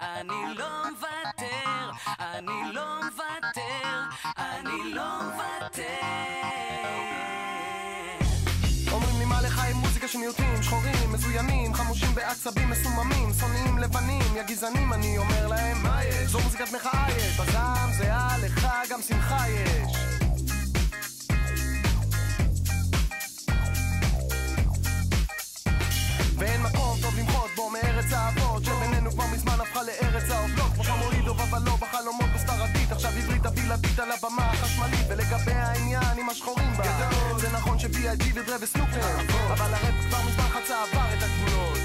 אני לא מוותר, אני לא מוותר, אני לא מוותר. אומרים לי מה לך עם מוזיקה של שחורים, מזוינים, חמושים בעצבים מסוממים, שונאים לבנים, יא גזענים, אני אומר להם מה יש? זו מוזיקת מחאה יש, בזעם זהה לך גם שמחה יש. בו מארץ האבות שבינינו כבר מזמן הפכה לארץ האופלות. כמו חמורידוב אבל לא בחלומות בספרדית עכשיו עברית הבלעדית על הבמה החשמלית ולגבי העניין עם השחורים בה. זה נכון ש-B.I.G ודרה וסנופר אבל הראפ כבר מזמן חצה עבר את הגבולות.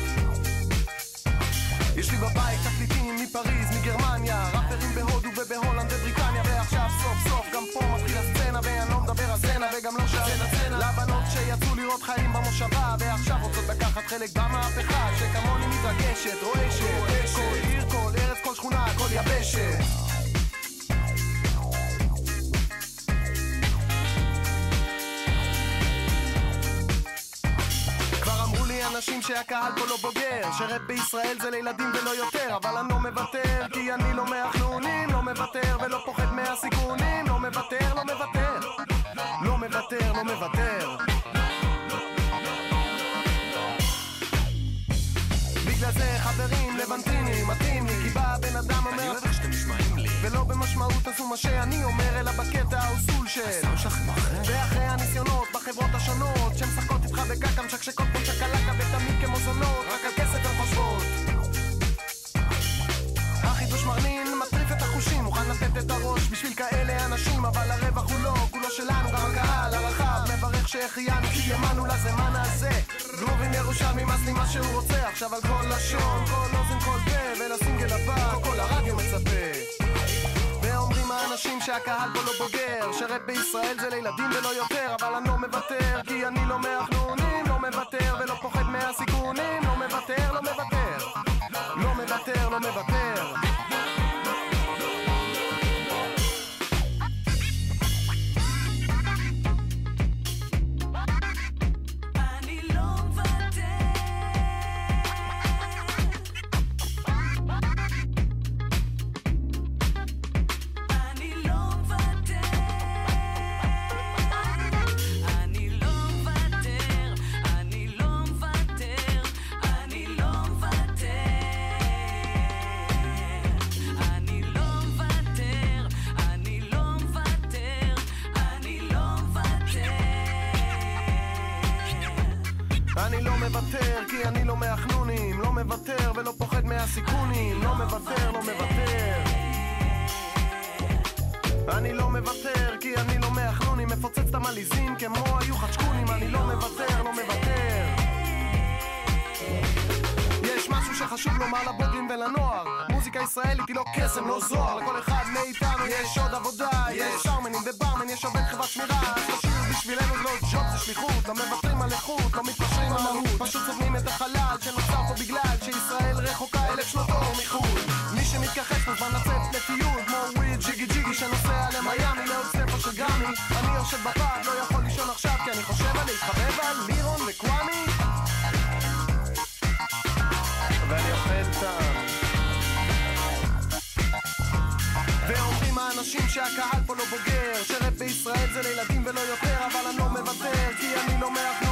יש לי בבית תקליטים מפריז, מגרמניה ראפרים בהודו ובהולנד חיים במושבה ועכשיו רוצות לקחת חלק במהפכה שכמוני מתרגשת, רועשת. כל עיר, כל ארץ, כל שכונה, כל יבשת. אנשים שהקהל פה לא בוגר שרפ בישראל זה לילדים ולא יותר אבל אני לא מוותר כי אני לא מהחנונים לא מוותר ולא פוחד מהסיכונים לא מוותר, לא מוותר. לא מוותר, לא מוותר לבנטינים מתאים לי כי בא הבן אדם אומר אני אוהב איך שאתם נשמעים לי. ולא במשמעות הזו מה שאני אומר אלא בקטע האוסול של הסאונד שלכם אחר ואחרי הניסיונות בחברות השונות שמשחקות איתך בקקה משקשקות כמו צ'קלקה ותמיד כמו זונות רק על כסף הן חושבות. החידוש מרנין מטריף את החושים מוכן לתת את הראש בשביל כאלה אנשים אבל הרווח הוא לא, כולו שלנו גם הקהל הרחב מברך שהחיינו כי האמנו לזמן הזה גרובים ירושלמי מס לי מה שהוא רוצה עכשיו על כל לשון, כל אוזן, כל פה ולסינגל הבא כל הרדיו מצפה. ואומרים האנשים שהקהל פה לא בוגר שרפ בישראל זה לילדים ולא יותר אבל אני לא מוותר כי אני לא מהחנונים לא מוותר ולא פוחד מהסיכונים לא מוותר, לא מוותר. לא מוותר, לא מוותר לא מהחנונים לא מוותר ולא פוחד מהסיכונים. לא מוותר, לא מוותר. אני לא מוותר כי אני לא מהחנונים. מפוצץ את המליזים כמו היו חדשקונים אני לא מוותר, לא מוותר. יש משהו שחשוב לומר לבוגרים ולנוער. מוזיקה ישראלית היא לא קסם, לא זוהר. לכל אחד מאיתנו יש עוד עבודה יש שרמנים וברמן, יש עובד חברת שמירה. השיר בשבילנו זה לא ג'וב, זה שליחות. לא מוותרים על איכות, לא מתפשרים על מהות. פשוט סובלים את החלל שנוצר פה בגלל שישראל רחוקה אלף שנות אור מחו"ל. מי שמתכחש מוזמן לצאת לטיול כמו וויד ג'יגי ג'יגי שנוסע למיאמי לעוד ספר של גמי אני יושב בפארק, לא יכול לישון עכשיו כי אני חושב על להתחבב על לירון וקוואמי. ואני אוכל טעם ואומרים האנשים שהקהל פה לא בוגר שרפ בישראל זה לילדים ולא יותר אבל אני לא מוותר כי אני לא מהחנונים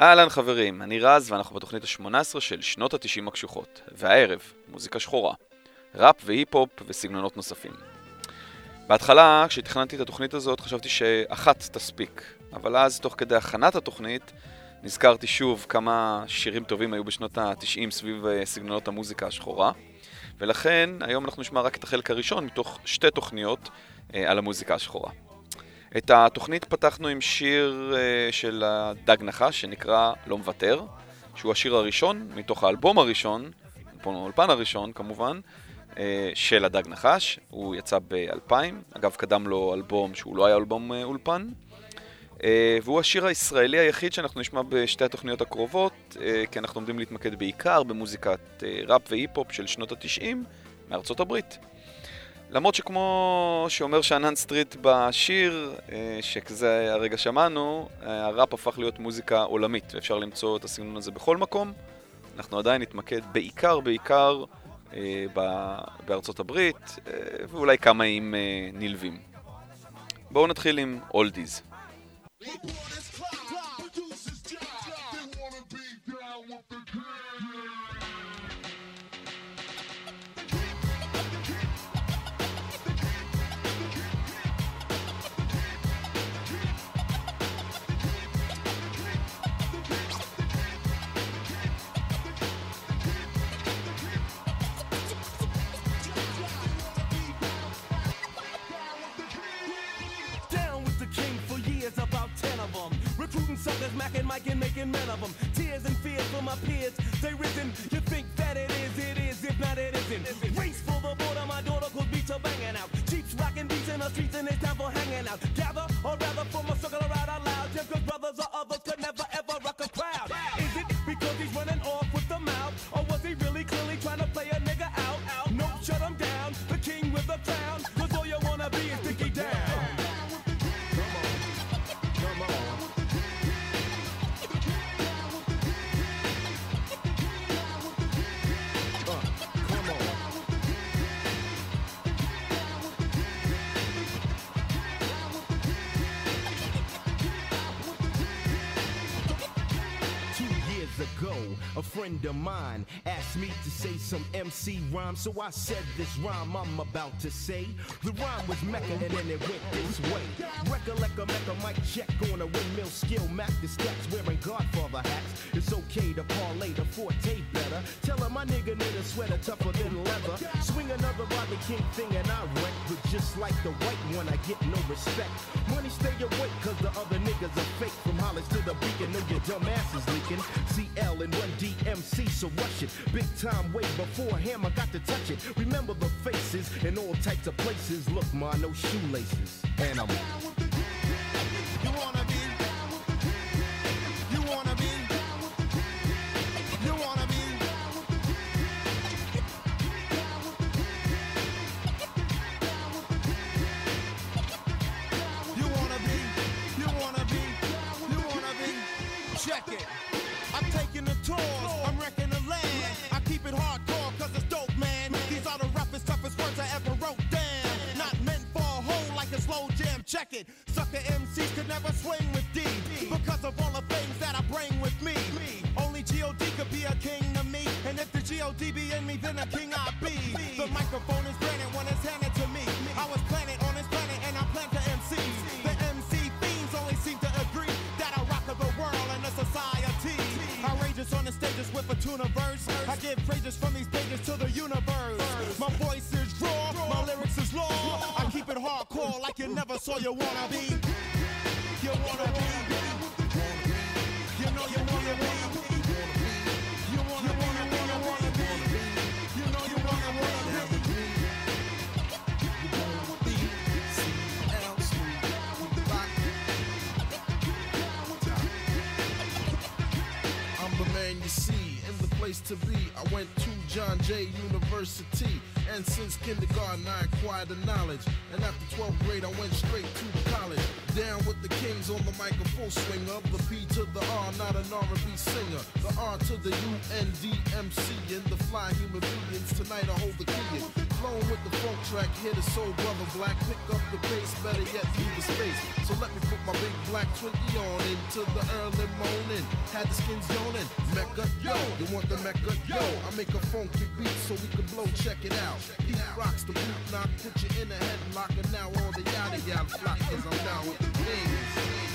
אהלן חברים, אני רז ואנחנו בתוכנית ה-18 של שנות ה-90 הקשוחות, והערב, מוזיקה שחורה, ראפ והיפ-הופ וסגנונות נוספים. בהתחלה, כשתכננתי את התוכנית הזאת, חשבתי שאחת תספיק, אבל אז, תוך כדי הכנת התוכנית, נזכרתי שוב כמה שירים טובים היו בשנות ה-90 סביב אה, סגנונות המוזיקה השחורה, ולכן היום אנחנו נשמע רק את החלק הראשון מתוך שתי תוכניות אה, על המוזיקה השחורה. את התוכנית פתחנו עם שיר uh, של דג נחש שנקרא לא מוותר, שהוא השיר הראשון מתוך האלבום הראשון, האולפן הראשון כמובן, uh, של הדג נחש, הוא יצא ב-2000, אגב קדם לו אלבום שהוא לא היה אלבום uh, אולפן, והוא השיר הישראלי היחיד שאנחנו נשמע בשתי התוכניות הקרובות, כי אנחנו עומדים להתמקד בעיקר במוזיקת ראפ והיפ-הופ של שנות התשעים מארצות הברית. למרות שכמו שאומר שאנן סטריט בשיר, אה, שכזה הרגע שמענו, אה, הראפ הפך להיות מוזיקה עולמית, ואפשר למצוא את הסגנון הזה בכל מקום. אנחנו עדיין נתמקד בעיקר, בעיקר אה, בארצות הברית, ואולי כמה עם נלווים. בואו נתחיל עם אולדיז. suckers macking, Mike, and making men of them. Tears and fears for my peers, they risen. You think that it is, it is, if not, it isn't. Race for the border, my daughter could beats are banging out. Cheeks rocking beats in the streets, and it's time for hanging out. Gather, or rather, form a circle around a friend of mine asked me say some MC rhyme, so I said this rhyme I'm about to say. The rhyme was Mecca and then it went this way. Recollect a Mecca mic check on a windmill skill, Mac the steps, wearing Godfather hats. It's okay to parlay the forte better. Tell him my nigga need a sweater tougher than leather. Swing another Rodney King thing and I wreck, but just like the white one, I get no respect. Money stay awake, cause the other niggas are fake. From Hollis to the beacon, know your dumb ass is leaking. CL and Run DMC, so rush it. Big time before him, I got to touch it. Remember the faces in all types of places. Look, ma, no shoelaces. And I'm. Never saw you wanna be. You wanna be. You know you wanna be. You wanna be, you wanna, wanna be. You know you wanna, wanna be. I'm the man you see in the place to be. I went to John Jay University, and since kindergarten I acquired the knowledge. And after 12th grade, I went straight to college. Down with the kings on the mic, a full swing of the P to the R, not an R&B singer. The R to the U N D M C, and the fly human beings. Tonight I hold the key. in. The track, hit a soul brother black. Pick up the pace, better yet leave the space. So let me put my big black Twinkie on into the early morning. Had the skins yawning. Mecca, yo, you want the Mecca, yo. I make a funky beat so we can blow. Check it out. Deep rocks the boot knock, put you in a headlock, and now all the yada yada flock, cause I'm down with the kings.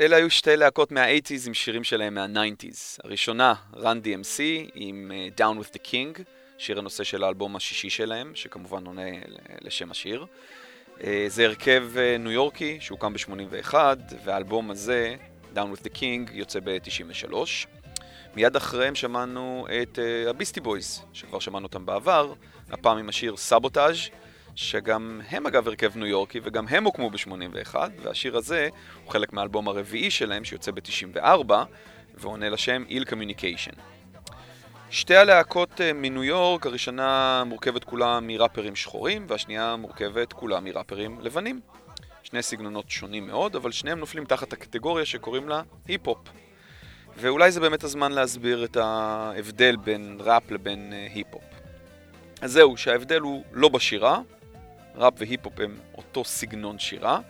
אלה היו שתי להקות מה-80's עם שירים שלהם מה-90's. הראשונה, run DMC עם uh, Down with the King, שיר הנושא של האלבום השישי שלהם, שכמובן עונה לשם השיר. Uh, זה הרכב ניו יורקי שהוקם ב-81, והאלבום הזה, Down with the King, יוצא ב-93. מיד אחריהם שמענו את הביסטי בויז, שכבר שמענו אותם בעבר, הפעם עם השיר סבוטאז', שגם הם אגב הרכב ניו יורקי וגם הם הוקמו ב-81, והשיר הזה הוא חלק מהאלבום הרביעי שלהם שיוצא ב-94, ועונה לשם איל קומיוניקיישן. שתי הלהקות אה, מניו יורק, הראשונה מורכבת כולה מראפרים שחורים, והשנייה מורכבת כולה מראפרים לבנים. שני סגנונות שונים מאוד, אבל שניהם נופלים תחת הקטגוריה שקוראים לה היפ-הופ. ואולי זה באמת הזמן להסביר את ההבדל בין ראפ לבין אה, היפ-הופ. אז זהו, שההבדל הוא לא בשירה, ראפ והיפ-הופ הם אותו סגנון שירה,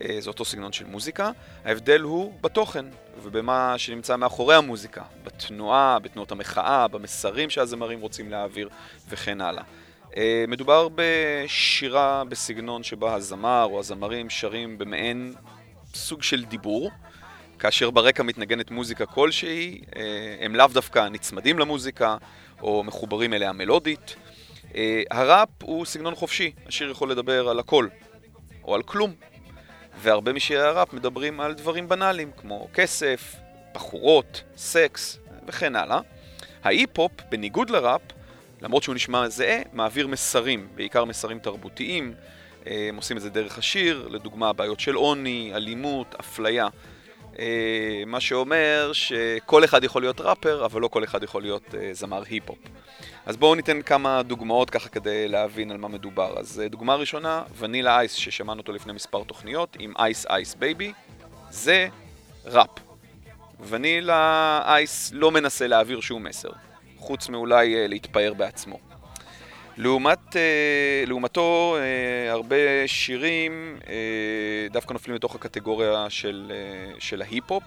אה, זה אותו סגנון של מוזיקה, ההבדל הוא בתוכן ובמה שנמצא מאחורי המוזיקה, בתנועה, בתנועות המחאה, במסרים שהזמרים רוצים להעביר וכן הלאה. אה, מדובר בשירה בסגנון שבה הזמר או הזמרים שרים במעין סוג של דיבור, כאשר ברקע מתנגנת מוזיקה כלשהי, אה, הם לאו דווקא נצמדים למוזיקה או מחוברים אליה מלודית. אה, הראפ הוא סגנון חופשי, השיר יכול לדבר על הכל, או על כלום. והרבה משירי הראפ מדברים על דברים בנאליים, כמו כסף, בחורות, סקס וכן הלאה. ההיפ-הופ, בניגוד לראפ, למרות שהוא נשמע זהה, מעביר מסרים, בעיקר מסרים תרבותיים. אה, הם עושים את זה דרך השיר, לדוגמה בעיות של עוני, אלימות, אפליה. אה, מה שאומר שכל אחד יכול להיות ראפר, אבל לא כל אחד יכול להיות אה, זמר היפ-הופ. אז בואו ניתן כמה דוגמאות ככה כדי להבין על מה מדובר. אז אה, דוגמה ראשונה, ונילה אייס, ששמענו אותו לפני מספר תוכניות, עם אייס אייס בייבי, זה ראפ. ונילה אייס לא מנסה להעביר שום מסר, חוץ מאולי להתפאר בעצמו. לעומת, אה, לעומתו, אה, הרבה שירים אה, דווקא נופלים לתוך הקטגוריה של, של ההיפ-הופ.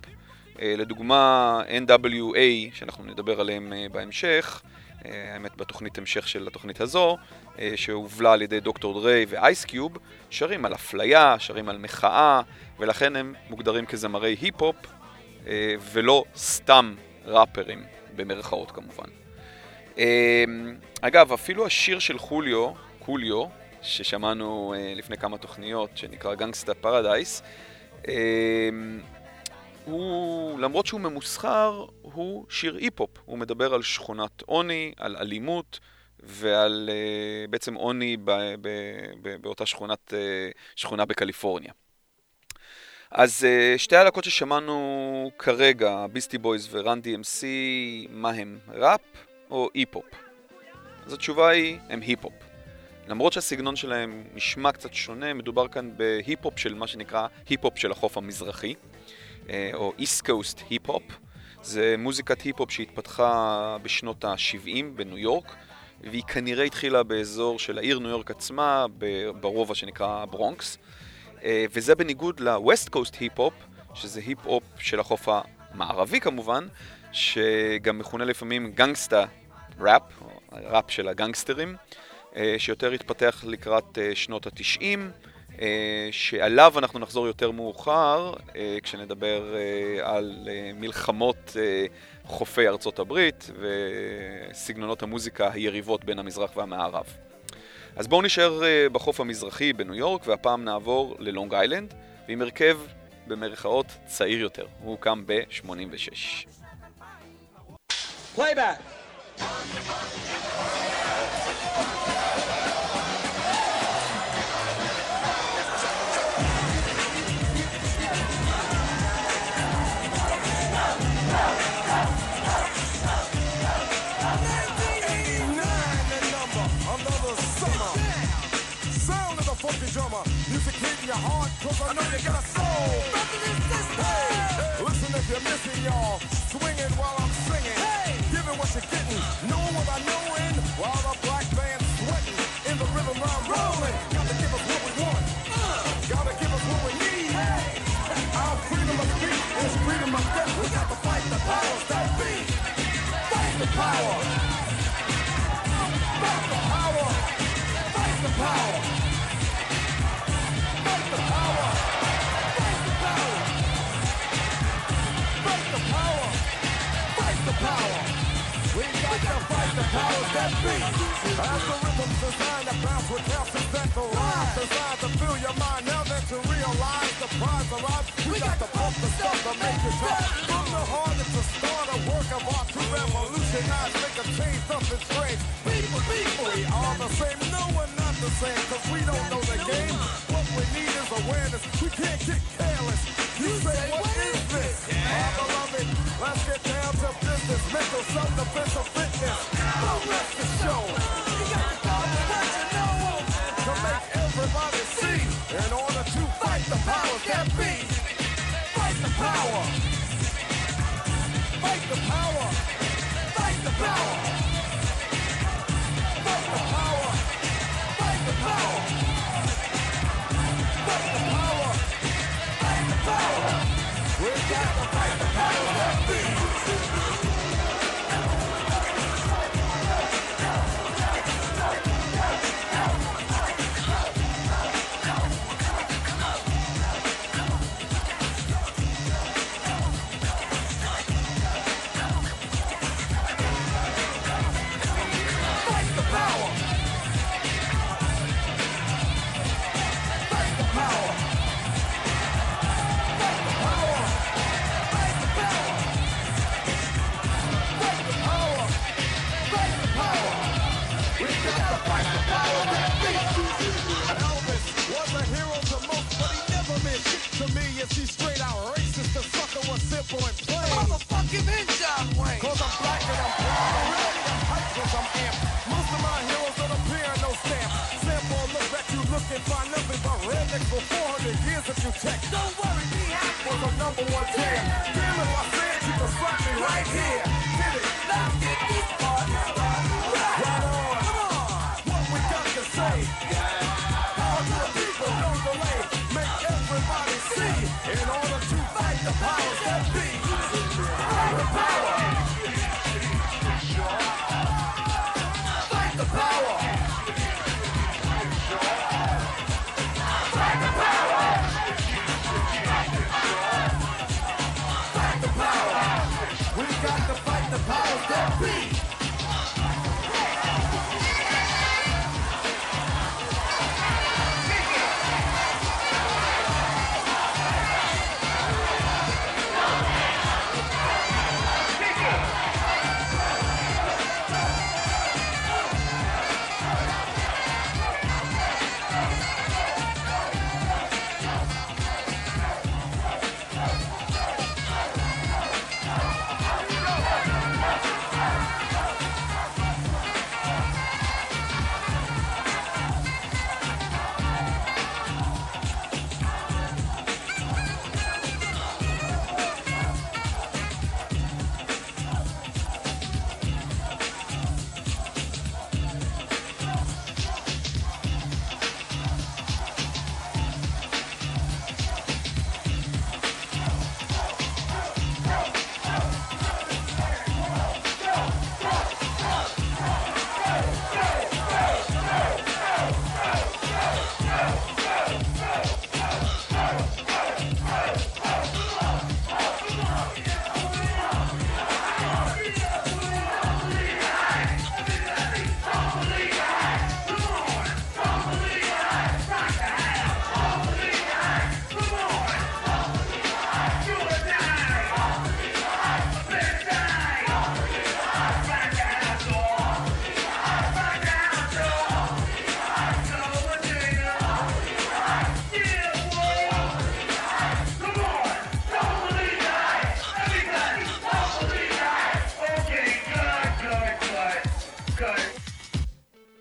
לדוגמה, NWA, שאנחנו נדבר עליהם בהמשך, האמת בתוכנית המשך של התוכנית הזו, שהובלה על ידי דוקטור דריי ואייסקיוב, שרים על אפליה, שרים על מחאה, ולכן הם מוגדרים כזמרי היפ-הופ, ולא סתם ראפרים, במרכאות כמובן. אה, אגב, אפילו השיר של חוליו, קוליו, ששמענו אה, לפני כמה תוכניות, שנקרא גנגסטה פרדייס, אה, הוא, למרות שהוא ממוסחר, הוא שיר היפ-הופ. הוא מדבר על שכונת עוני, על אלימות ועל uh, בעצם עוני ב, ב, ב, באותה שכונת, uh, שכונה בקליפורניה. אז uh, שתי הלהקות ששמענו כרגע, ביסטי בויז ורן DMC, מה הם, ראפ או היפ-הופ? אז התשובה היא, הם היפ-הופ. למרות שהסגנון שלהם נשמע קצת שונה, מדובר כאן בהיפ-הופ של מה שנקרא היפ-הופ של החוף המזרחי. אה, או East Coast היפ-הופ. זה מוזיקת היפ-הופ שהתפתחה בשנות ה-70 בניו יורק, והיא כנראה התחילה באזור של העיר ניו יורק עצמה, ברובע שנקרא ברונקס. אה, וזה בניגוד ל-West Coast היפ-הופ, שזה היפ-הופ של החוף המערבי כמובן, שגם מכונה לפעמים גנגסטה ראפ, או ראפ של הגנגסטרים, אה, שיותר התפתח לקראת אה, שנות התשעים. אה, שעליו אנחנו נחזור יותר מאוחר, כשנדבר על מלחמות חופי ארצות הברית וסגנונות המוזיקה היריבות בין המזרח והמערב. אז בואו נשאר בחוף המזרחי בניו יורק, והפעם נעבור ללונג איילנד, ועם הרכב במרכאות צעיר יותר. הוא הוקם ב-86. Playback. Another summer. Sound of the funky drummer. Music hitting your heart, cause I know you got a soul. Hey, listen if you're missing, y'all. Swinging while I'm singing. Giving what you're getting. Know what I know in. While the powers that be. Algorithms designed to bounce with. Designed to fill your mind now that you realize the prize arrives. We got to pump the stuff to make you tough. From the heart, it's a starter Work of art to revolutionize, make a change, something strange. People, people, we all the same. No, we're not the same, cause we don't know the game. What we need is awareness. We can't get careless. You say, what is this? Our beloved, let's get down to business. Mental self-defense of fitness. Don't let the show. You got to call it what you know. To make everybody see. In order to fight the powers that be. Fight the power. Fight the power. Fight the power. Got to fight the power that be. And plain. Motherfucking in John Wayne. Cause I'm black and I'm proud. I'm ready. I'm hyped 'cause I'm amped. Most of my heroes don't appear in no stamp. Sample look back, you look and find nothing but rednecks for 400 years if you check. Don't worry, be happy. Was a number one jam. Damn if I said you could slap me right here.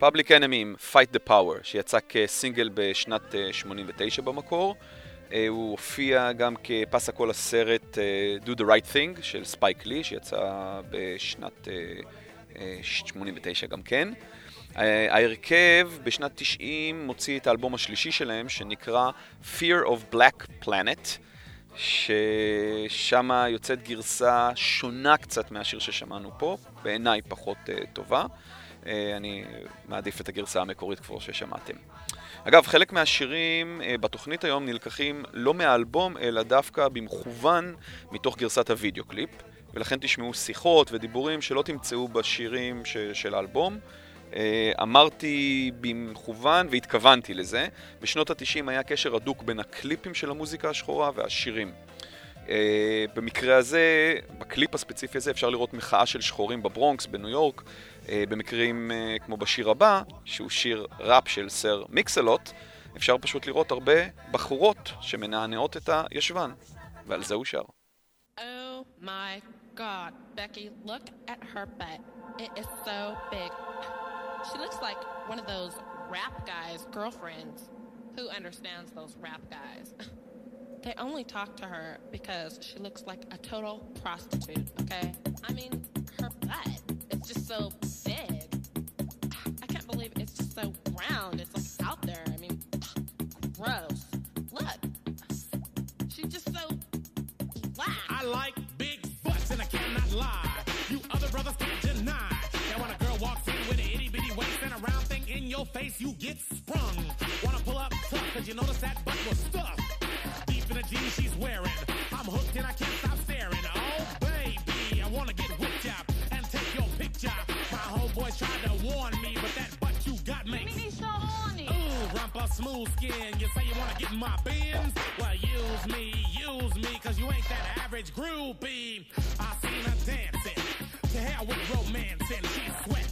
Public Enemy עם Fight the Power, שיצא כסינגל בשנת אה, 89 במקור. אה, הוא הופיע גם כפס הקול הסרט אה, Do the Right Thing של ספייק לי, שיצא בשנת אה, אה, 89 גם כן. אה, ההרכב בשנת 90 מוציא את האלבום השלישי שלהם, שנקרא Fear of Black Planet, ששם יוצאת גרסה שונה קצת מהשיר ששמענו פה, בעיניי פחות אה, טובה. אה, אני מעדיף את הגרסה המקורית כמו ששמעתם. אגב, חלק מהשירים אה, בתוכנית היום נלקחים לא מהאלבום, אלא דווקא במכוון מתוך גרסת הוידאו קליפ, ולכן תשמעו שיחות ודיבורים שלא תמצאו בשירים ש- של האלבום. אה, אמרתי במכוון והתכוונתי לזה. בשנות ה-90 היה קשר הדוק בין הקליפים של המוזיקה השחורה והשירים. אה, במקרה הזה, בקליפ הספציפי הזה, אפשר לראות מחאה של שחורים בברונקס, בניו יורק, במקרים אה, כמו בשיר הבא, שהוא שיר ראפ של סר מיקסלוט, אפשר פשוט לראות הרבה בחורות שמנענעות את הישבן, ועל זה הוא שר. Oh rap guys' girlfriends. Who understands those rap guys? They only talk to her because she looks like a total prostitute, okay? I mean, her butt is just so so round. It's like out there. I mean, gross. Look. She's just so flat. I like big butts and I cannot lie. You other brothers can't deny. Now when a girl walks in with an itty bitty waist and a round thing in your face, you get sprung. Wanna pull up tough cause you notice that butt was stuffed. Deep in the jeans she's wearing. Smooth skin. You say you wanna get in my bins? Well, use me, use me, cause you ain't that average groupie. I seen her dancing. To hell with romancing. She's sweat,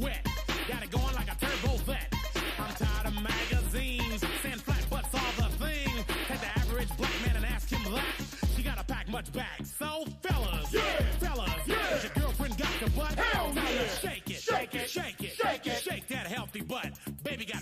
wet. Got it going like a turbo vet. I'm tired of magazines. Saying flat butts all the thing. Take the average black man and ask him that. She gotta pack much back. So, fellas, yeah, fellas, yeah. has your girlfriend got your butt? Hell no. Shake it, shake it, shake it, shake it, shake that healthy butt. Baby got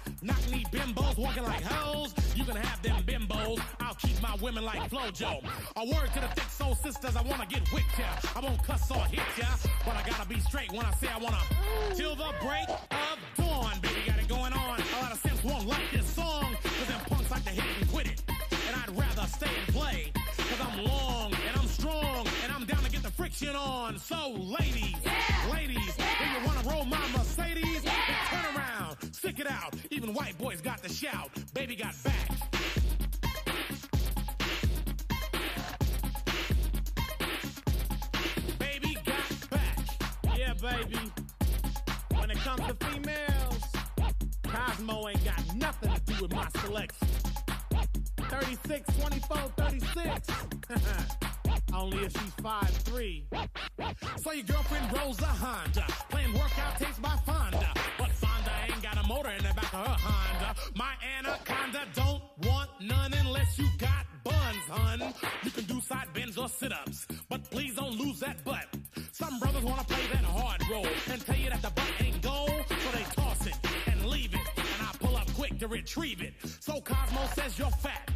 Knock knee bimbos walking like hoes. You can have them bimbos. I'll keep my women like Flojo. A word to the thick soul sisters. I wanna get with ya. I won't cuss or hit ya, but I gotta be straight when I say I wanna. Till the break of dawn, baby, got it going on. A lot of simps won't like this song, cause them punks like to hit and quit it. And I'd rather stay and play, cause I'm long and I'm strong and I'm down to get the friction on. So, ladies, ladies, do you wanna roll my Even white boys got to shout. Baby got back. Baby got back. Yeah, baby. When it comes to females, Cosmo ain't got nothing to do with my selection. 36, 24, 36. Only if she's 5'3. So your girlfriend rolls a Honda, You can do side bends or sit-ups, but please don't lose that butt. Some brothers wanna play that hard role and tell you that the butt ain't gold, so they toss it and leave it, and I pull up quick to retrieve it. So Cosmo says you're fat.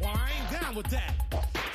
Well, I ain't down with that.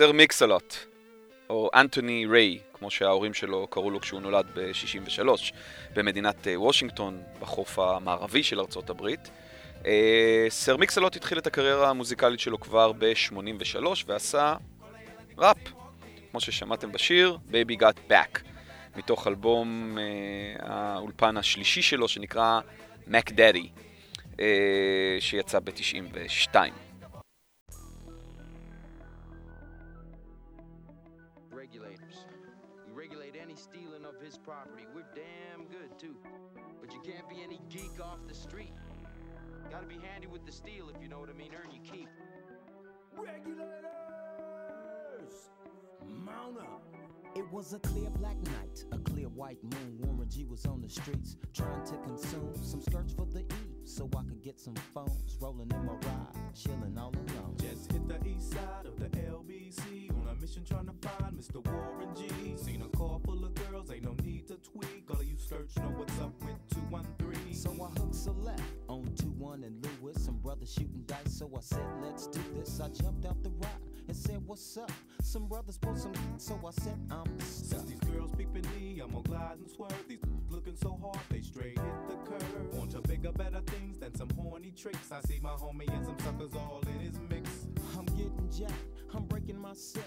סר מיקסלוט, או אנטוני ריי, כמו שההורים שלו קראו לו כשהוא נולד ב-63, במדינת אה, וושינגטון, בחוף המערבי של ארצות הברית. אה, סר מיקסלוט התחיל את הקריירה המוזיקלית שלו כבר ב-83 ועשה ראפ, כמו ששמעתם בשיר, Baby Got Back, מתוך אלבום אה, האולפן השלישי שלו שנקרא Mac Daddy, אה, שיצא ב-92. Property. We're damn good, too. But you can't be any geek off the street. Gotta be handy with the steel, if you know what I mean. Earn your keep. Regulators! Mount up. It was a clear black night, a clear white moon. Warren G was on the streets trying to consume some skirts for the E so I could get some phones. Rolling in my ride, chilling all alone. Just hit the east side of the LBC on a mission trying to find Mr. Warren G. Seen a car full of girls, ain't no need to tweak. All of you search know what's up with 213. So I hooked select on 2-1 and Lewis. Some brothers shooting dice, so I said, let's do this. I jumped out the ride and said, what's up? Some brothers pulled some, so I said, I'm stuck. Since these girls peeping me, I'm gonna glide and swerve. These looking so hard, they straight hit the curve. Want to bigger, better things than some horny tricks. I see my homie and some suckers all in his mix. I'm getting jacked, I'm breaking myself.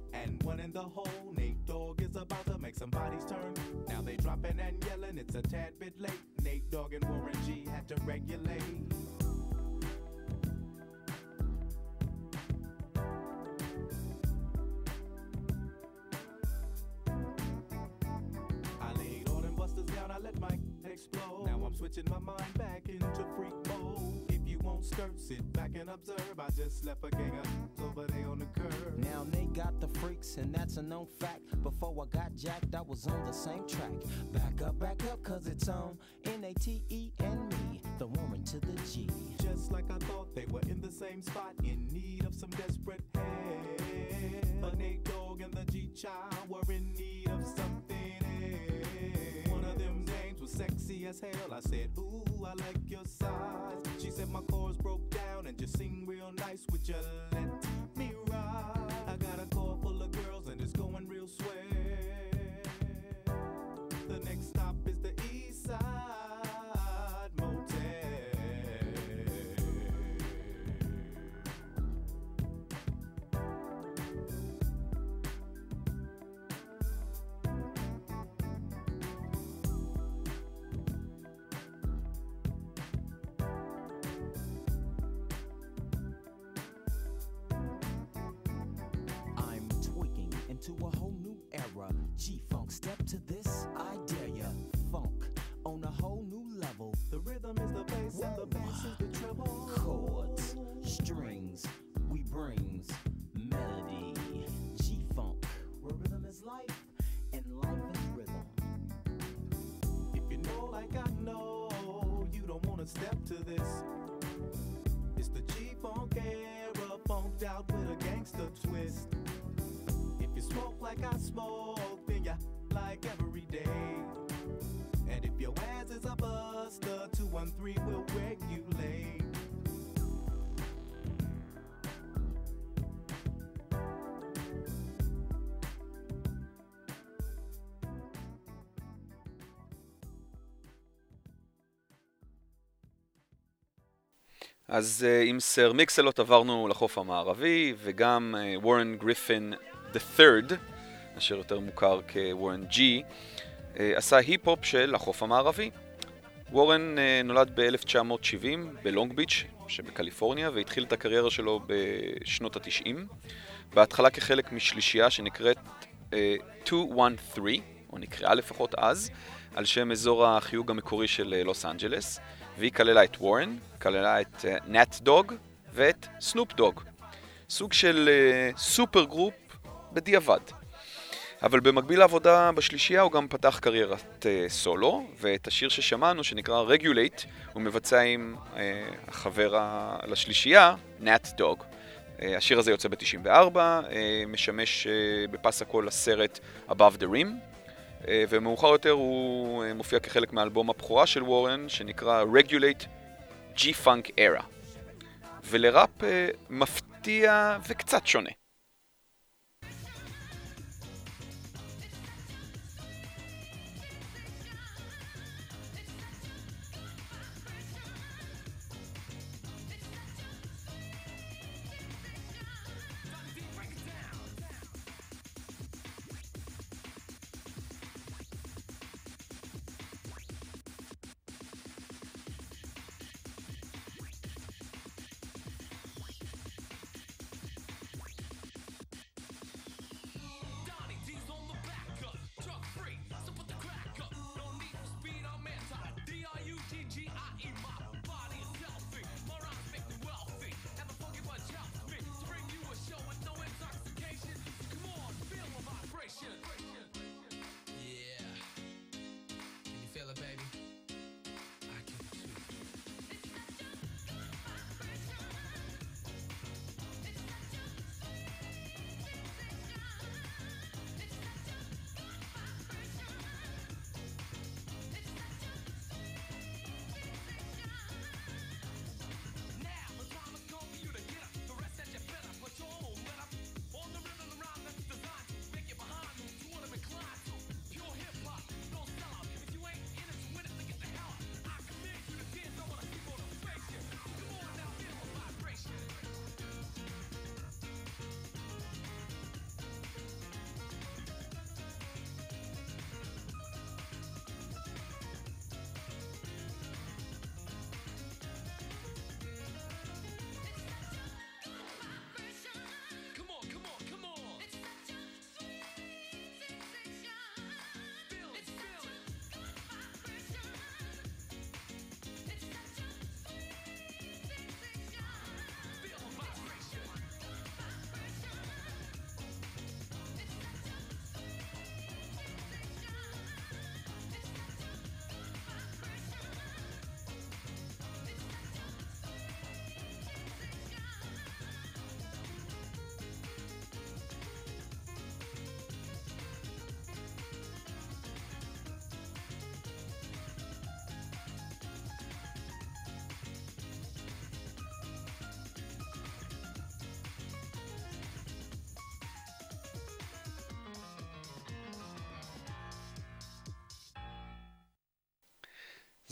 and one in the hole. Nate Dogg is about to make some bodies turn. Now they dropping and yelling, it's a tad bit late. Nate Dogg and Warren G had to regulate. I laid all them busters down, I let my explode. Now I'm switching my mind back into freak mode. If you won't skirt, sit back and observe. I just left a gang of over there on the curb. Got the freaks, and that's a known fact. Before I got jacked, I was on the same track. Back up, back up, cause it's on N A T E and me, the woman to the G. Just like I thought they were in the same spot, in need of some desperate help. But Nate Dogg and the G Child were in need of something else. One of them dames was sexy as hell. I said, Ooh, I like your size. She said my chords broke down and just sing real nice. Would you let the bass and the bass is the treble. Chords, strings, we brings melody. G Funk, where rhythm is life and life is rhythm. If you know like I know, you don't wanna step to this. It's the G Funk era, funked out with a gangster twist. If you smoke like I smoke, then you like every day. And if your ass is a buster, 213 will regulate. אז uh, עם סר מיקסלוט עברנו לחוף המערבי, וגם uh, וורן גריפין III, אשר יותר מוכר כוורן ג'י, uh, עשה היפ-הופ של החוף המערבי. וורן uh, נולד ב-1970 בלונג ביץ' שבקליפורניה, והתחיל את הקריירה שלו בשנות ה-90. בהתחלה כחלק משלישייה שנקראת uh, 213, או נקראה לפחות אז, על שם אזור החיוג המקורי של אה, לוס אנג'לס, והיא כללה את וורן, כללה את נאט דוג ואת סנופ דוג. סוג של uh, סופר גרופ בדיעבד. אבל במקביל לעבודה בשלישייה הוא גם פתח קריירת uh, סולו, ואת השיר ששמענו, שנקרא רגולייט, הוא מבצע עם uh, החבר לשלישייה, נאט דוג. Uh, השיר הזה יוצא ב-94, uh, משמש uh, בפס הקול לסרט Above the Rim, uh, ומאוחר יותר הוא uh, מופיע כחלק מאלבום הבכורה של וורן, שנקרא Regulate G-Funk Era. ולראפ uh, מפתיע וקצת שונה.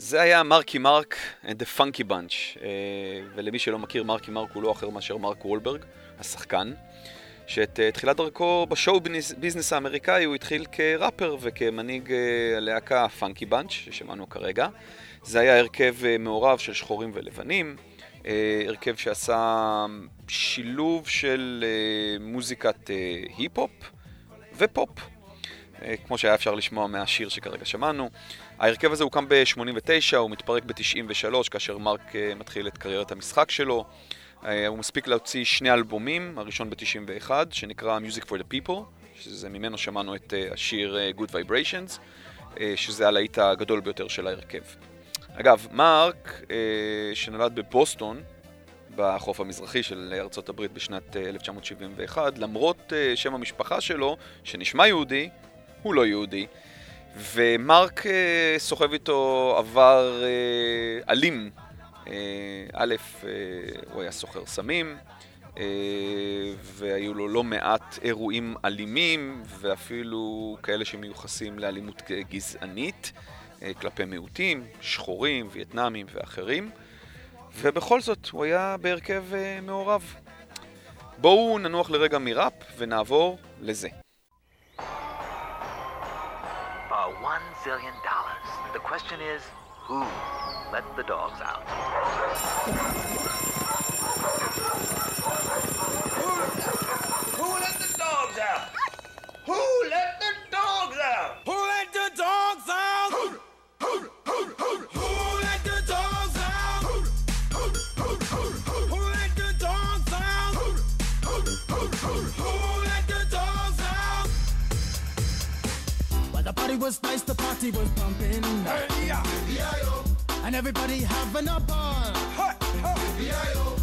זה היה מרקי מרק and the Funky Bunch, אה, ולמי שלא מכיר, מרקי מרק הוא לא אחר מאשר מרק וולברג, השחקן, שאת אה, תחילת דרכו בשואו ביזנס- האמריקאי הוא התחיל כראפר וכמנהיג אה, הלהקה פאנקי בנץ' ששמענו כרגע. זה היה הרכב אה, מעורב של שחורים ולבנים, אה, הרכב שעשה שילוב של אה, מוזיקת היפ-הופ ופופ. אה, כמו שהיה אפשר לשמוע מהשיר שכרגע שמענו. ההרכב הזה הוקם ב-89, הוא מתפרק ב-93, כאשר מרק אה, מתחיל את קריירת המשחק שלו. אה, הוא מספיק להוציא שני אלבומים, הראשון ב-91, שנקרא Music for the People, שזה ממנו שמענו את השיר Good Vibrations, שזה הלהיט הגדול ביותר של ההרכב. אגב, מרק, שנולד בבוסטון, בחוף המזרחי של ארצות הברית בשנת אה, 1971, למרות שם המשפחה שלו, שנשמע יהודי, הוא לא יהודי. ומרק אה, סוחב איתו עבר אה, אלים. אה, א', הוא היה סוחר סמים, והיו לו לא מעט אירועים אלימים, ואפילו כאלה שמיוחסים לאלימות גזענית כלפי מיעוטים, שחורים, וייטנאמים ואחרים. ובכל זאת, הוא היה בהרכב מעורב. בואו ננוח לרגע מראפ ונעבור לזה. Dollars. The question is, who let the dogs out? Who, Who let the dogs out? Who Well, the party was nice, the party was pumping. And everybody having a ball.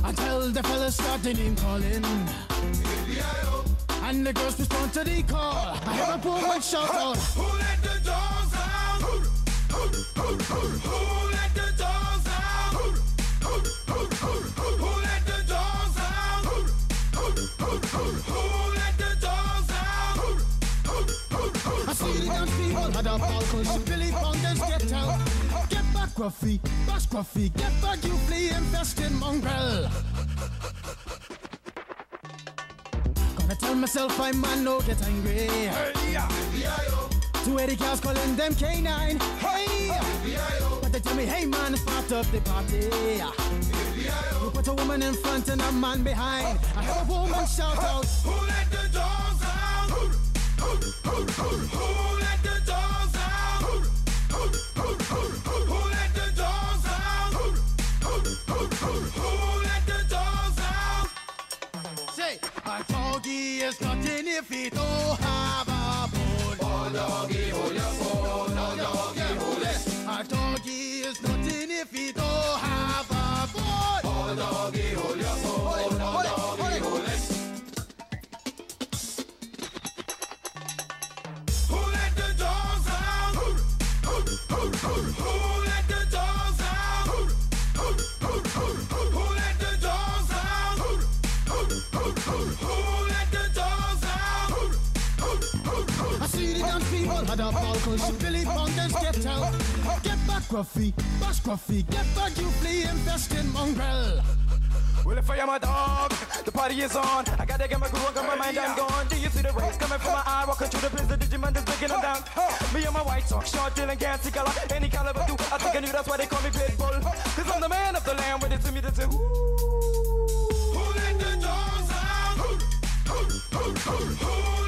Until the fellas started name calling. And the girls respond to the call. I hear a poor shout out. Who let the dogs out? Who let the dogs out? Who let the dogs out? Who let the dogs dance people had a ball cause Billy Fountains get out. Get back, Gruffy, bash Gruffy, get back, you flea infested mongrel. Gonna tell myself I'm man, no get angry. Two eighty cows calling them canine. Hey, but they tell me, hey man, part of the party. You put a woman in front and a man behind. I have a woman shout out. Who let is nothing if he don't have a bone. Oh, doggy, hold your bone. Oh, doggy, hold it. A doggy is nothing if he don't have Gruffy, bash Gruffy, get back, you flea infested mongrel. Well, if I am a dog, the party is on. I gotta get my groove on, 'cause my mind, I'm gone. Do you see the rays coming from my eye? Walking through the place, the Digimon is breaking them down. Me and my white talk, short, dealing, gassy color, any caliber do. I think I knew that's why they call me Pitbull. Cause I'm the man of the land, when it's to me, that's it. Who let the dogs out? Who let the dogs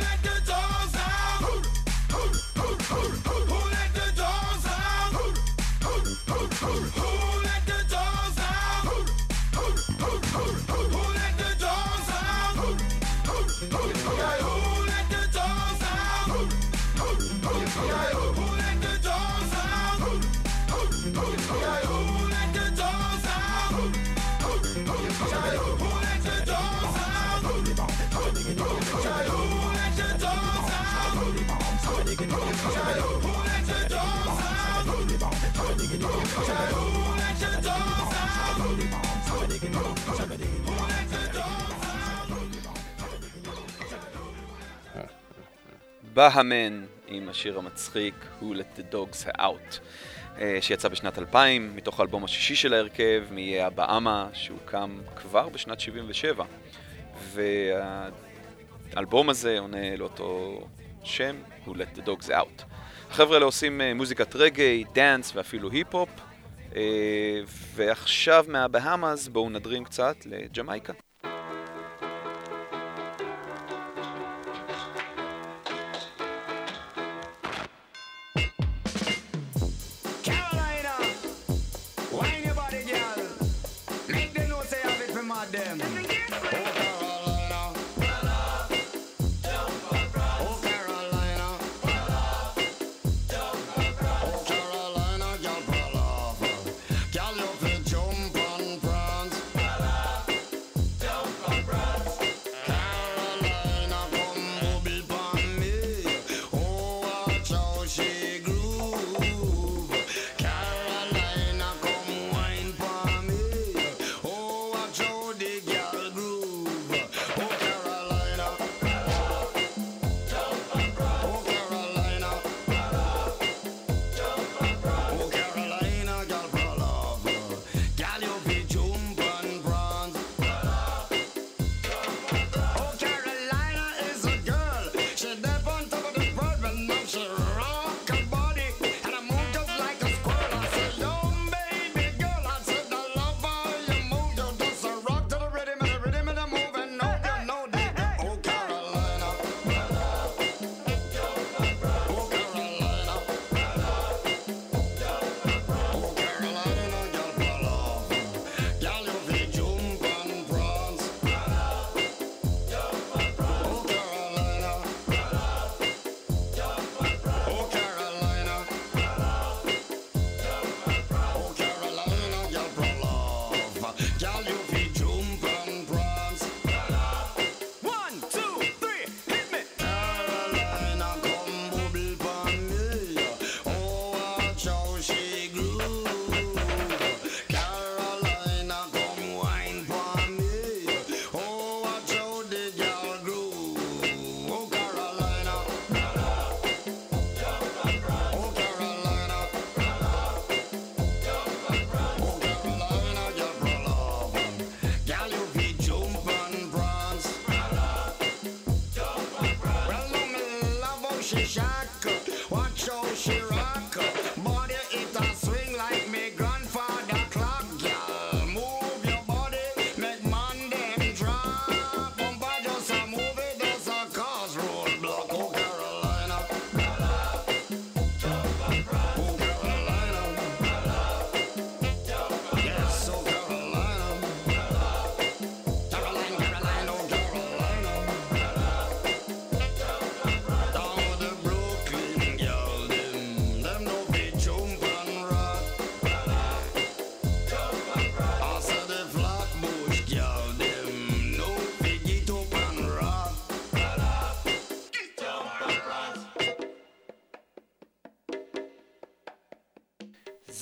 בהמן עם השיר המצחיק Who Let the Dogs Out. אה, שיצא בשנת 2000, מתוך האלבום השישי של ההרכב, מאיי הבאמה, שהוקם כבר בשנת 77. והאלבום הזה עונה לאותו שם, הוא Let the Dogs Out. החבר'ה האלה עושים אה, מוזיקת רגעי, דאנס ואפילו היפ-הופ. אה, ועכשיו מהבהאמאז בואו נדרים קצת לג'מייקה.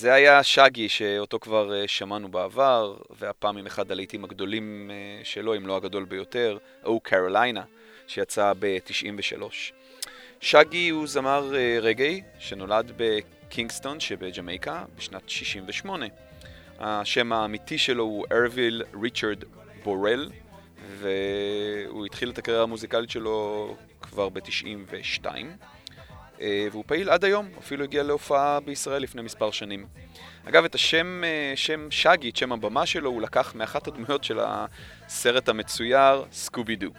זה היה שגי, שאותו כבר אה, שמענו בעבר, והפעם עם אחד הלהיטים הגדולים אה, שלו, אם לא הגדול ביותר, הוא קרוליינה, שיצא ב-93. שגי הוא זמר אה, רגעי, שנולד בקינגסטון שבג'מייקה בשנת 68. השם האמיתי שלו הוא ארוויל ריצ'רד בורל, והוא התחיל את הקריירה המוזיקלית שלו כבר ב-92. אה, והוא פעיל עד היום, אפילו הגיע להופעה בישראל לפני מספר שנים. אגב, את השם אה, שם שגי, את שם הבמה שלו, הוא לקח מאחת הדמויות של הסרט המצויר סקובי דו.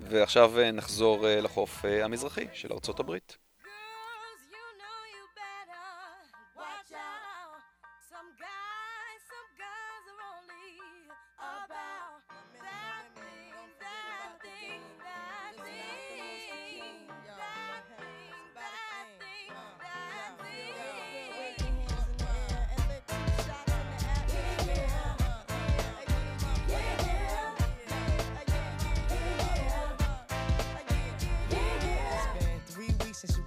ועכשיו אה, נחזור לחוף המזרחי של ארצות הברית.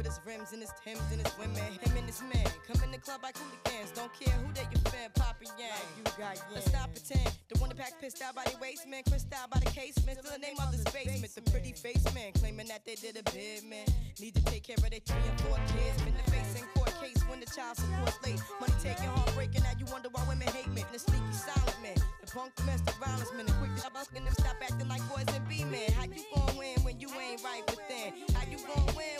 With his rims and his Timbs and his women. Him and his man come in the club like hooligans. Don't care who they your fan, Papa Yang. You got Let's stop pretend. The one that pack pissed out by the waist man, crissed out by the casement. Still the name of the basement. The pretty face man claiming that they did a bid man. Need to take care of their three and four kids. Been the face in court case when the child support late. Money taking, heartbreaking. Now you wonder why women hate me. The sneaky silent man, the punk domestic violence man, the quick to busking them stop acting like boys and be men. How you gon' win when you ain't right within? How you gon' win when you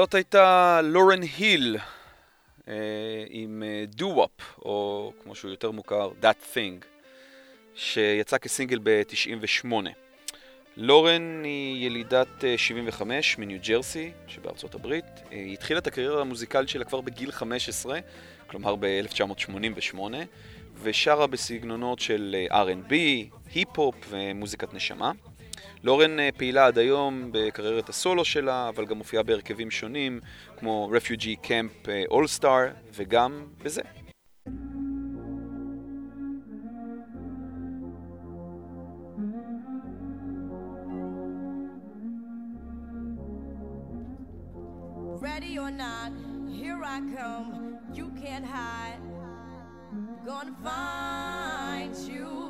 זאת הייתה לורן היל אה, עם דו-וופ, או כמו שהוא יותר מוכר, That Thing, שיצא כסינגל ב-98. לורן היא ילידת אה, 75 מניו ג'רסי שבארצות הברית. אה, היא התחילה את הקריירה המוזיקלית שלה כבר בגיל 15, כלומר ב-1988, ושרה בסגנונות של אה, R&B, היפ-הופ ומוזיקת נשמה. לורן אה, פעילה עד היום בקריירת הסולו שלה, אבל גם מופיעה בהרכבים שונים, כמו אה, All Star, וגם בזה. Ready or not, here I come. You can't hide. Gonna find you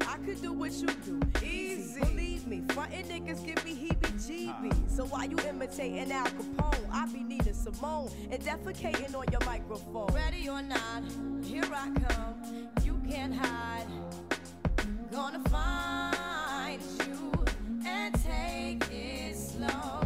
Could do what you do, easy. Believe me, frontin' niggas give me heebie-jeebies. Uh-huh. So while you imitating Al Capone, I be Nina Simone and defecating on your microphone. Ready or not, here I come. You can't hide. Gonna find you and take it slowly.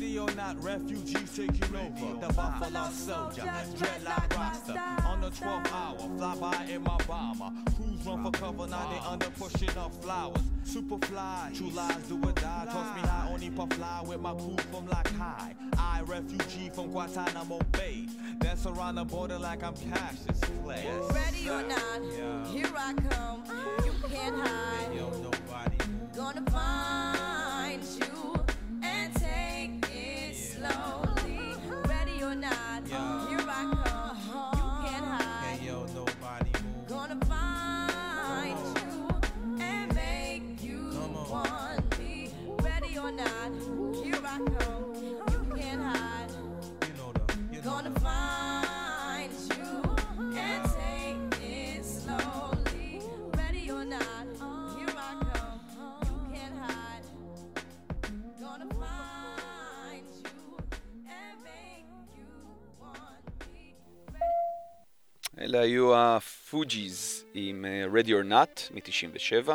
Ready or not, refugees taking over. The Buffalo Soldier, dreadlock roster. On the 12th hour, fly by in my bomber. Crews run for cover, now they under pushing up flowers. Super fly, true lies do or die. Toss me high, only puff fly with my crew from like high. I, refugee from Guantanamo Bay. Dance around the border like I'm Cassius Clay. Ready or not, here I come. You can't hide. Yo, nobody. Gonna find אלה היו הפוג'יז עם אה, Ready or Not מ-97.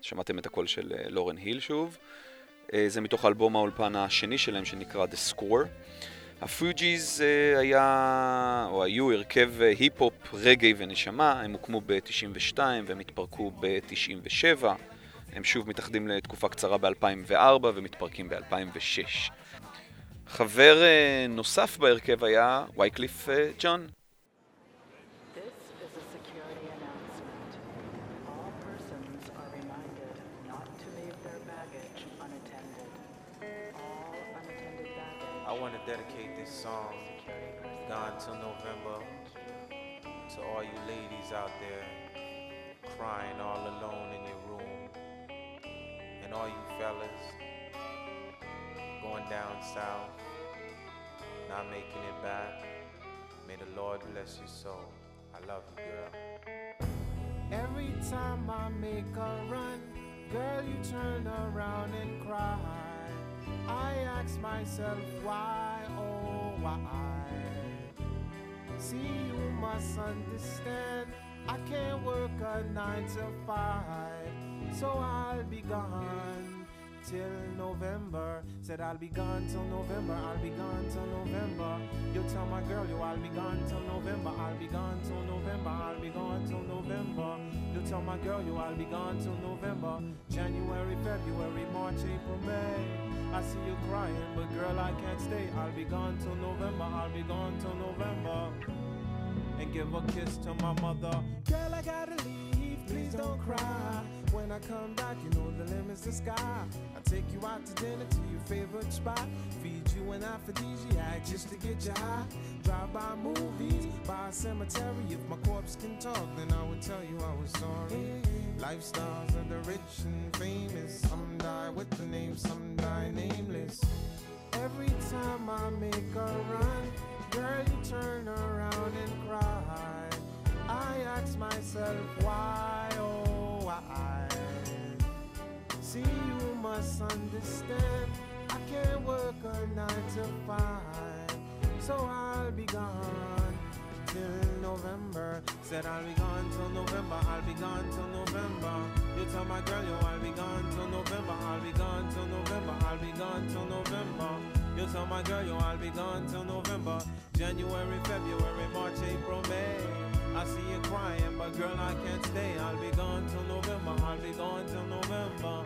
שמעתם את הקול של אה, לורן היל שוב. אה, זה מתוך אלבום האולפן השני שלהם שנקרא The Score. הפוג'יז אה, היה, או היו הרכב אה, היפ-הופ, רגעי ונשמה, הם הוקמו ב-92 והם התפרקו ב-97. הם שוב מתאחדים לתקופה קצרה ב-2004 ומתפרקים ב-2006. חבר אה, נוסף בהרכב היה וייקליף אה, ג'ון. Gone Till November, to all you ladies out there crying all alone in your room, and all you fellas going down south, not making it back. May the Lord bless your soul. I love you, girl. Every time I make a run, girl, you turn around and cry. I ask myself why, oh why? See, you must understand. I can't work a nine to five, so I'll be gone till November. Said I'll be gone till November. I'll be gone till November. You tell my girl you I'll be gone till November. I'll be gone till November. I'll be gone till November. You tell my girl you I'll be gone till November. January, February, March, April, May. I see you crying, but girl I can't stay. I'll be gone till November. I'll be gone till November. And give a kiss to my mother. Girl I gotta leave. Please don't cry. When I come back, you know the limit's the sky. I take you out to dinner to your favorite spot. Feed you an aphrodisiac just to get you high. Drive by movies, by a cemetery. If my corpse can talk, then I would tell you I was sorry. Lifestyles of the rich and famous. Some die with the name, some die nameless. Every time I make a run, girl, you turn around and cry. I ask myself why, oh? See, you must understand. I can't work a nine to five, so I'll be gone till November. Said I'll be gone till November. I'll be gone till November. You tell my girl, yo, I'll be gone till November. I'll be gone till November. I'll be gone till November. You tell my girl, yo, I'll be gone till November. January, February, March, April, May. I see you crying, but girl, I can't stay. I'll be gone till November. I'll be gone till November.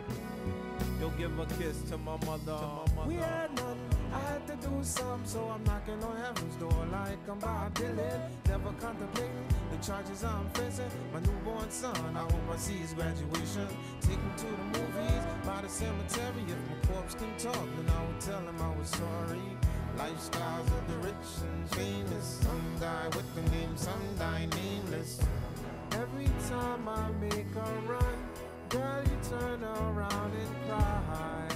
You'll give a kiss to my mother. We had none. I had to do some, so I'm knocking on heaven's door like I'm Bob Dylan. Never contemplating the charges I'm facing. My newborn son, I hope I see his graduation. Take him to the movies, by the cemetery. If my corpse can talk, then I would tell him I was sorry. Lifestyles of the rich and famous. Some die with the name, some die nameless. Every time I make a run, girl, you turn around and cry.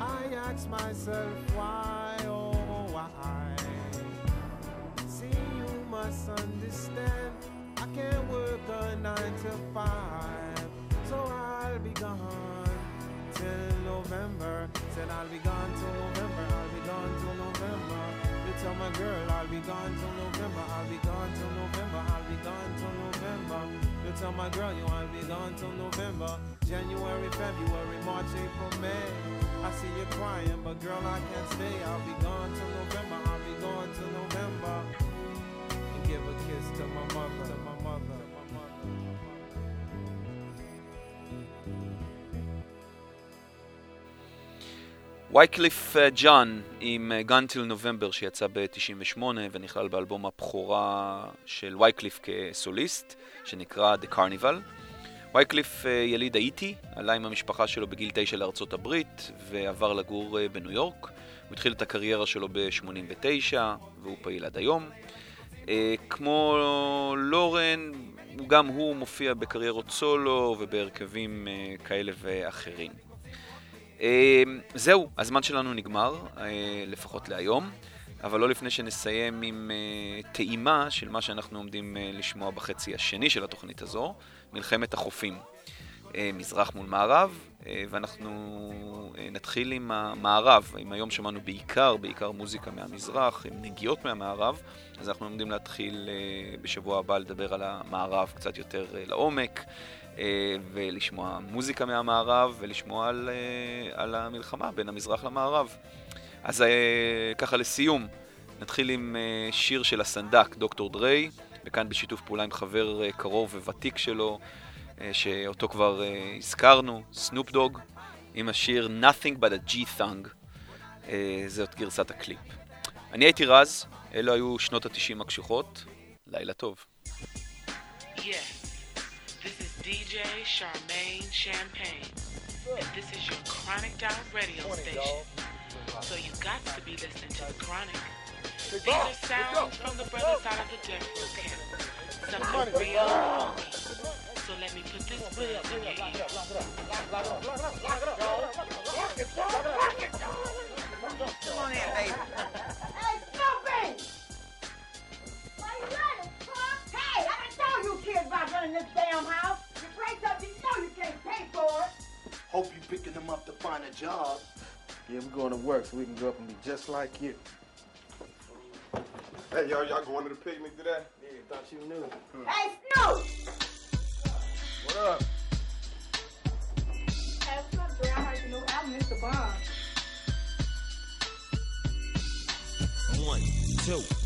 I ask myself why, oh why. See, you must understand. I can't work a nine to five, so I'll be gone till November. Said I'll be gone till November. Tell my girl I'll be gone till November. I'll be gone till November. I'll be gone till November. You tell my girl you I'll be gone till November. January, February, March, April, May. I see you crying, but girl I can't stay. I'll be gone till November. I'll be gone till November. And give a kiss to my mother. וייקליף אה, ג'ון עם גן טיל נובמבר שיצא ב-98 ונכלל באלבום הבכורה של וייקליף כסוליסט שנקרא The Carnival. וייקליף אה, יליד האיטי, עלה עם המשפחה שלו בגיל 9 לארצות הברית ועבר לגור אה, בניו יורק. הוא התחיל את הקריירה שלו ב-89 והוא פעיל עד היום. אה, כמו לורן, גם הוא מופיע בקריירות סולו ובהרכבים אה, כאלה ואחרים. אה, זהו, הזמן שלנו נגמר, אה, לפחות להיום, אבל לא לפני שנסיים עם אה, טעימה של מה שאנחנו עומדים אה, לשמוע בחצי השני של התוכנית הזו, מלחמת החופים. מזרח מול מערב, ואנחנו נתחיל עם המערב. אם היום שמענו בעיקר, בעיקר מוזיקה מהמזרח, עם נגיעות מהמערב, אז אנחנו עומדים להתחיל בשבוע הבא לדבר על המערב קצת יותר לעומק. אה, ולשמוע מוזיקה מהמערב ולשמוע על, אה, על המלחמה בין המזרח למערב. אז אה, ככה לסיום, נתחיל עם שיר של הסנדק, דוקטור דריי, וכאן בשיתוף פעולה עם חבר קרוב וותיק שלו, שאותו כבר הזכרנו, סנופ דוג, עם השיר Nothing but a G-Thung. זאת גרסת הקליפ. אני הייתי רז, אלו היו שנות התשעים הקשוחות, לילה טוב. Yeah, DJ Charmaine Champagne, and this is your Chronic Out radio station. So you got to be listening to the Chronic. These are sounds from the brother side of the death row camp. Something real. So let me put this buzz in your ear. Come on in, baby. Hey, Snoopy! Why you running, huh? Hey, I done told you kids about running this damn house. You break you know you can't pay for it. Hope you picking them up to find a job. Yeah, we're going to work so we can grow up and be just like you. Hey, y'all, y'all going to the picnic today? Yeah, thought you knew. Hey, Snoop! What up? Hey, what's up, Dre? I heard you know album, Mr. Bond. One, two,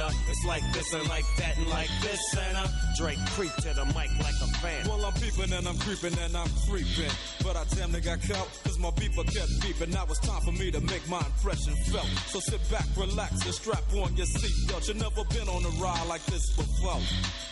uh, it's like this and like that and like this. And uh, Dre creep to the mic like a fan. Well, I'm peeping and I'm creeping and I'm creeping. But I damn near got caught, cause my beeper kept beeping. Now it's time for me to make my impression felt. So sit back, relax, and strap on your seatbelt. You've never been on a ride like this before.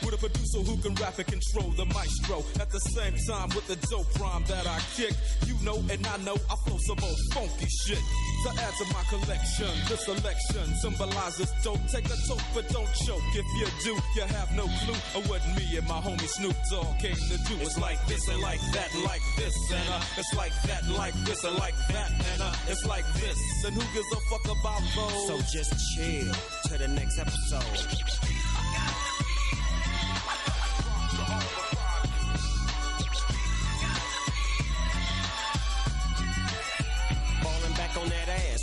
With a producer who can rap and control the maestro. At the same time, with the dope rhyme that I kick. You know, and I know I flow some old funky shit. To add to my collection, this selection symbolizes don't take a toke, but don't choke. If you do, you have no clue of what me and my homie Snoop Dogg came to do. It's like this and like that, and like this, and uh, it's like that, and like this, and like that, and uh, it's like this. And who gives a fuck about those? So just chill to the next episode.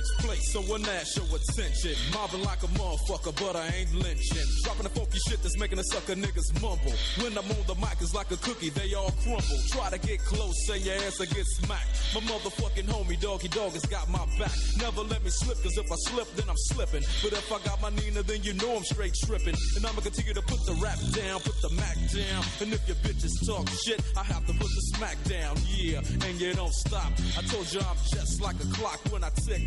takes place, so when that show attention. Mobbing like a motherfucker, but I ain't lynching. Dropping the funky shit that's making the sucker niggas mumble. When I'm on the mic, it's like a cookie, they all crumble. Try to get close, say your ass will get smacked. My motherfucking homie, Doggy Dogg, has got my back. Never let me slip, cause if I slip, then I'm slipping. But if I got my Nina, then you know I'm straight tripping. And I'ma continue to put the rap down, put the Mac down. And if your bitches talk shit, I have to put the smack down, yeah. And you don't stop. I told you I'm just like a clock when I tick